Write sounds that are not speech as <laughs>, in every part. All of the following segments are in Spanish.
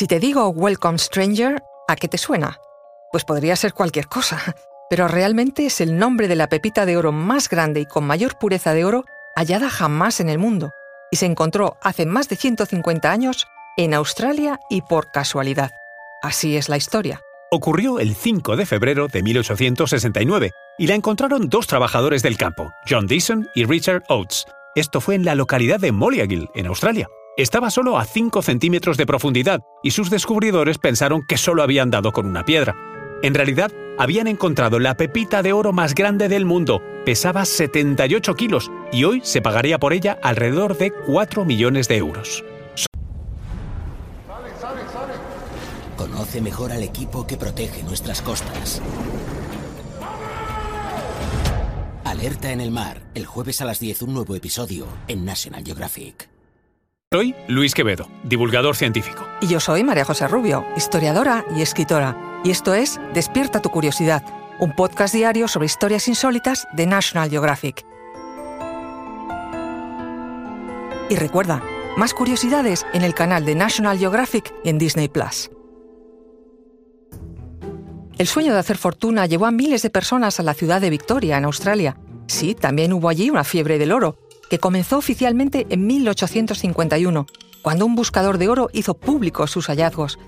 Si te digo Welcome Stranger, ¿a qué te suena? Pues podría ser cualquier cosa, <laughs> pero realmente es el nombre de la pepita de oro más grande y con mayor pureza de oro hallada jamás en el mundo, y se encontró hace más de 150 años en Australia y por casualidad. Así es la historia. Ocurrió el 5 de febrero de 1869 y la encontraron dos trabajadores del campo, John Deason y Richard Oates. Esto fue en la localidad de Molliagill, en Australia. Estaba solo a 5 centímetros de profundidad y sus descubridores pensaron que solo habían dado con una piedra. En realidad, habían encontrado la pepita de oro más grande del mundo. Pesaba 78 kilos y hoy se pagaría por ella alrededor de 4 millones de euros. Conoce mejor al equipo que protege nuestras costas. Alerta en el mar, el jueves a las 10 un nuevo episodio en National Geographic. Soy Luis Quevedo, divulgador científico. Y yo soy María José Rubio, historiadora y escritora. Y esto es Despierta tu curiosidad, un podcast diario sobre historias insólitas de National Geographic. Y recuerda, más curiosidades en el canal de National Geographic en Disney Plus. El sueño de hacer fortuna llevó a miles de personas a la ciudad de Victoria, en Australia. Sí, también hubo allí una fiebre del oro, que comenzó oficialmente en 1851, cuando un buscador de oro hizo públicos sus hallazgos.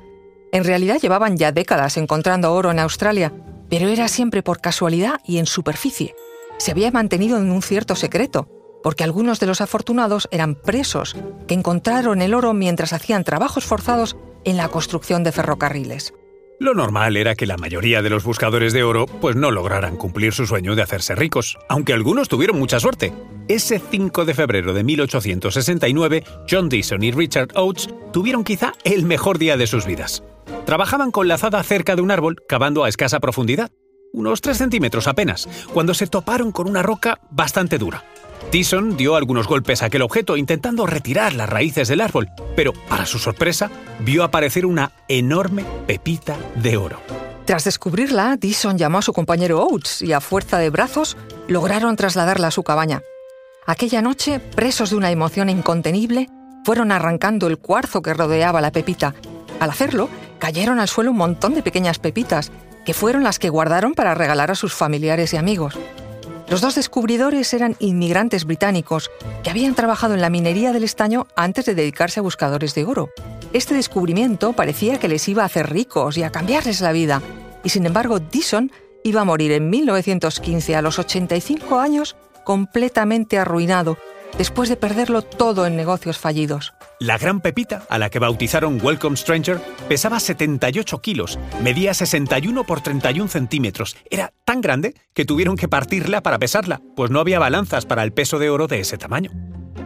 En realidad llevaban ya décadas encontrando oro en Australia, pero era siempre por casualidad y en superficie. Se había mantenido en un cierto secreto, porque algunos de los afortunados eran presos que encontraron el oro mientras hacían trabajos forzados en la construcción de ferrocarriles. Lo normal era que la mayoría de los buscadores de oro pues no lograran cumplir su sueño de hacerse ricos, aunque algunos tuvieron mucha suerte. Ese 5 de febrero de 1869, John Deason y Richard Oates tuvieron quizá el mejor día de sus vidas. Trabajaban con la azada cerca de un árbol, cavando a escasa profundidad, unos 3 centímetros apenas, cuando se toparon con una roca bastante dura. Tyson dio algunos golpes a aquel objeto intentando retirar las raíces del árbol, pero, para su sorpresa, vio aparecer una enorme pepita de oro. Tras descubrirla, Dyson llamó a su compañero Oates y a fuerza de brazos lograron trasladarla a su cabaña. Aquella noche, presos de una emoción incontenible, fueron arrancando el cuarzo que rodeaba la pepita. Al hacerlo, cayeron al suelo un montón de pequeñas pepitas, que fueron las que guardaron para regalar a sus familiares y amigos. Los dos descubridores eran inmigrantes británicos que habían trabajado en la minería del estaño antes de dedicarse a buscadores de oro. Este descubrimiento parecía que les iba a hacer ricos y a cambiarles la vida, y sin embargo Dyson iba a morir en 1915 a los 85 años completamente arruinado después de perderlo todo en negocios fallidos. La gran pepita, a la que bautizaron Welcome Stranger, pesaba 78 kilos, medía 61 por 31 centímetros. Era tan grande que tuvieron que partirla para pesarla, pues no había balanzas para el peso de oro de ese tamaño.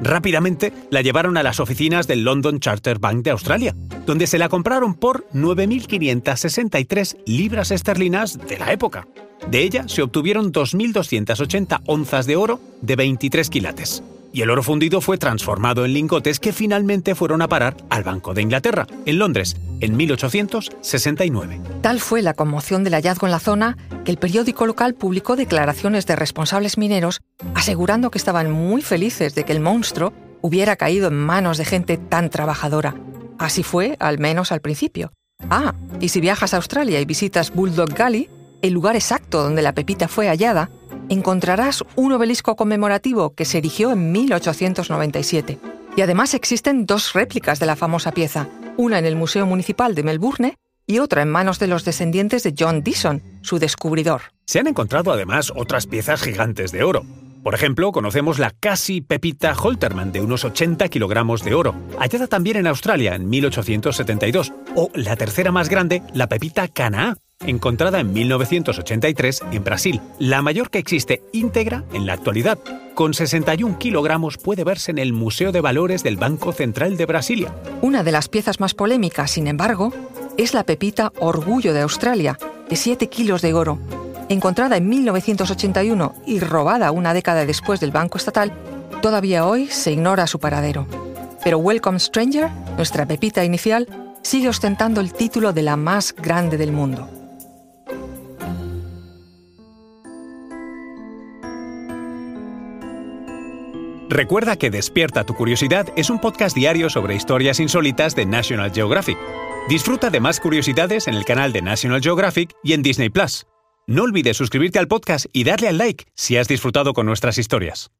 Rápidamente la llevaron a las oficinas del London Charter Bank de Australia, donde se la compraron por 9.563 libras esterlinas de la época. De ella se obtuvieron 2.280 onzas de oro de 23 quilates y el oro fundido fue transformado en lingotes que finalmente fueron a parar al Banco de Inglaterra, en Londres, en 1869. Tal fue la conmoción del hallazgo en la zona que el periódico local publicó declaraciones de responsables mineros asegurando que estaban muy felices de que el monstruo hubiera caído en manos de gente tan trabajadora. Así fue, al menos al principio. Ah, y si viajas a Australia y visitas Bulldog Gully, el lugar exacto donde la pepita fue hallada, encontrarás un obelisco conmemorativo que se erigió en 1897. Y además existen dos réplicas de la famosa pieza, una en el Museo Municipal de Melbourne y otra en manos de los descendientes de John Dyson, su descubridor. Se han encontrado además otras piezas gigantes de oro. Por ejemplo, conocemos la casi pepita Holterman de unos 80 kilogramos de oro, hallada también en Australia en 1872, o la tercera más grande, la pepita Canaá, encontrada en 1983 en Brasil, la mayor que existe íntegra en la actualidad. Con 61 kilogramos puede verse en el Museo de Valores del Banco Central de Brasilia. Una de las piezas más polémicas, sin embargo, es la pepita Orgullo de Australia, de 7 kilos de oro. Encontrada en 1981 y robada una década después del Banco Estatal, todavía hoy se ignora su paradero. Pero Welcome Stranger, nuestra pepita inicial, sigue ostentando el título de la más grande del mundo. Recuerda que Despierta tu Curiosidad es un podcast diario sobre historias insólitas de National Geographic. Disfruta de más curiosidades en el canal de National Geographic y en Disney Plus. No olvides suscribirte al podcast y darle al like si has disfrutado con nuestras historias.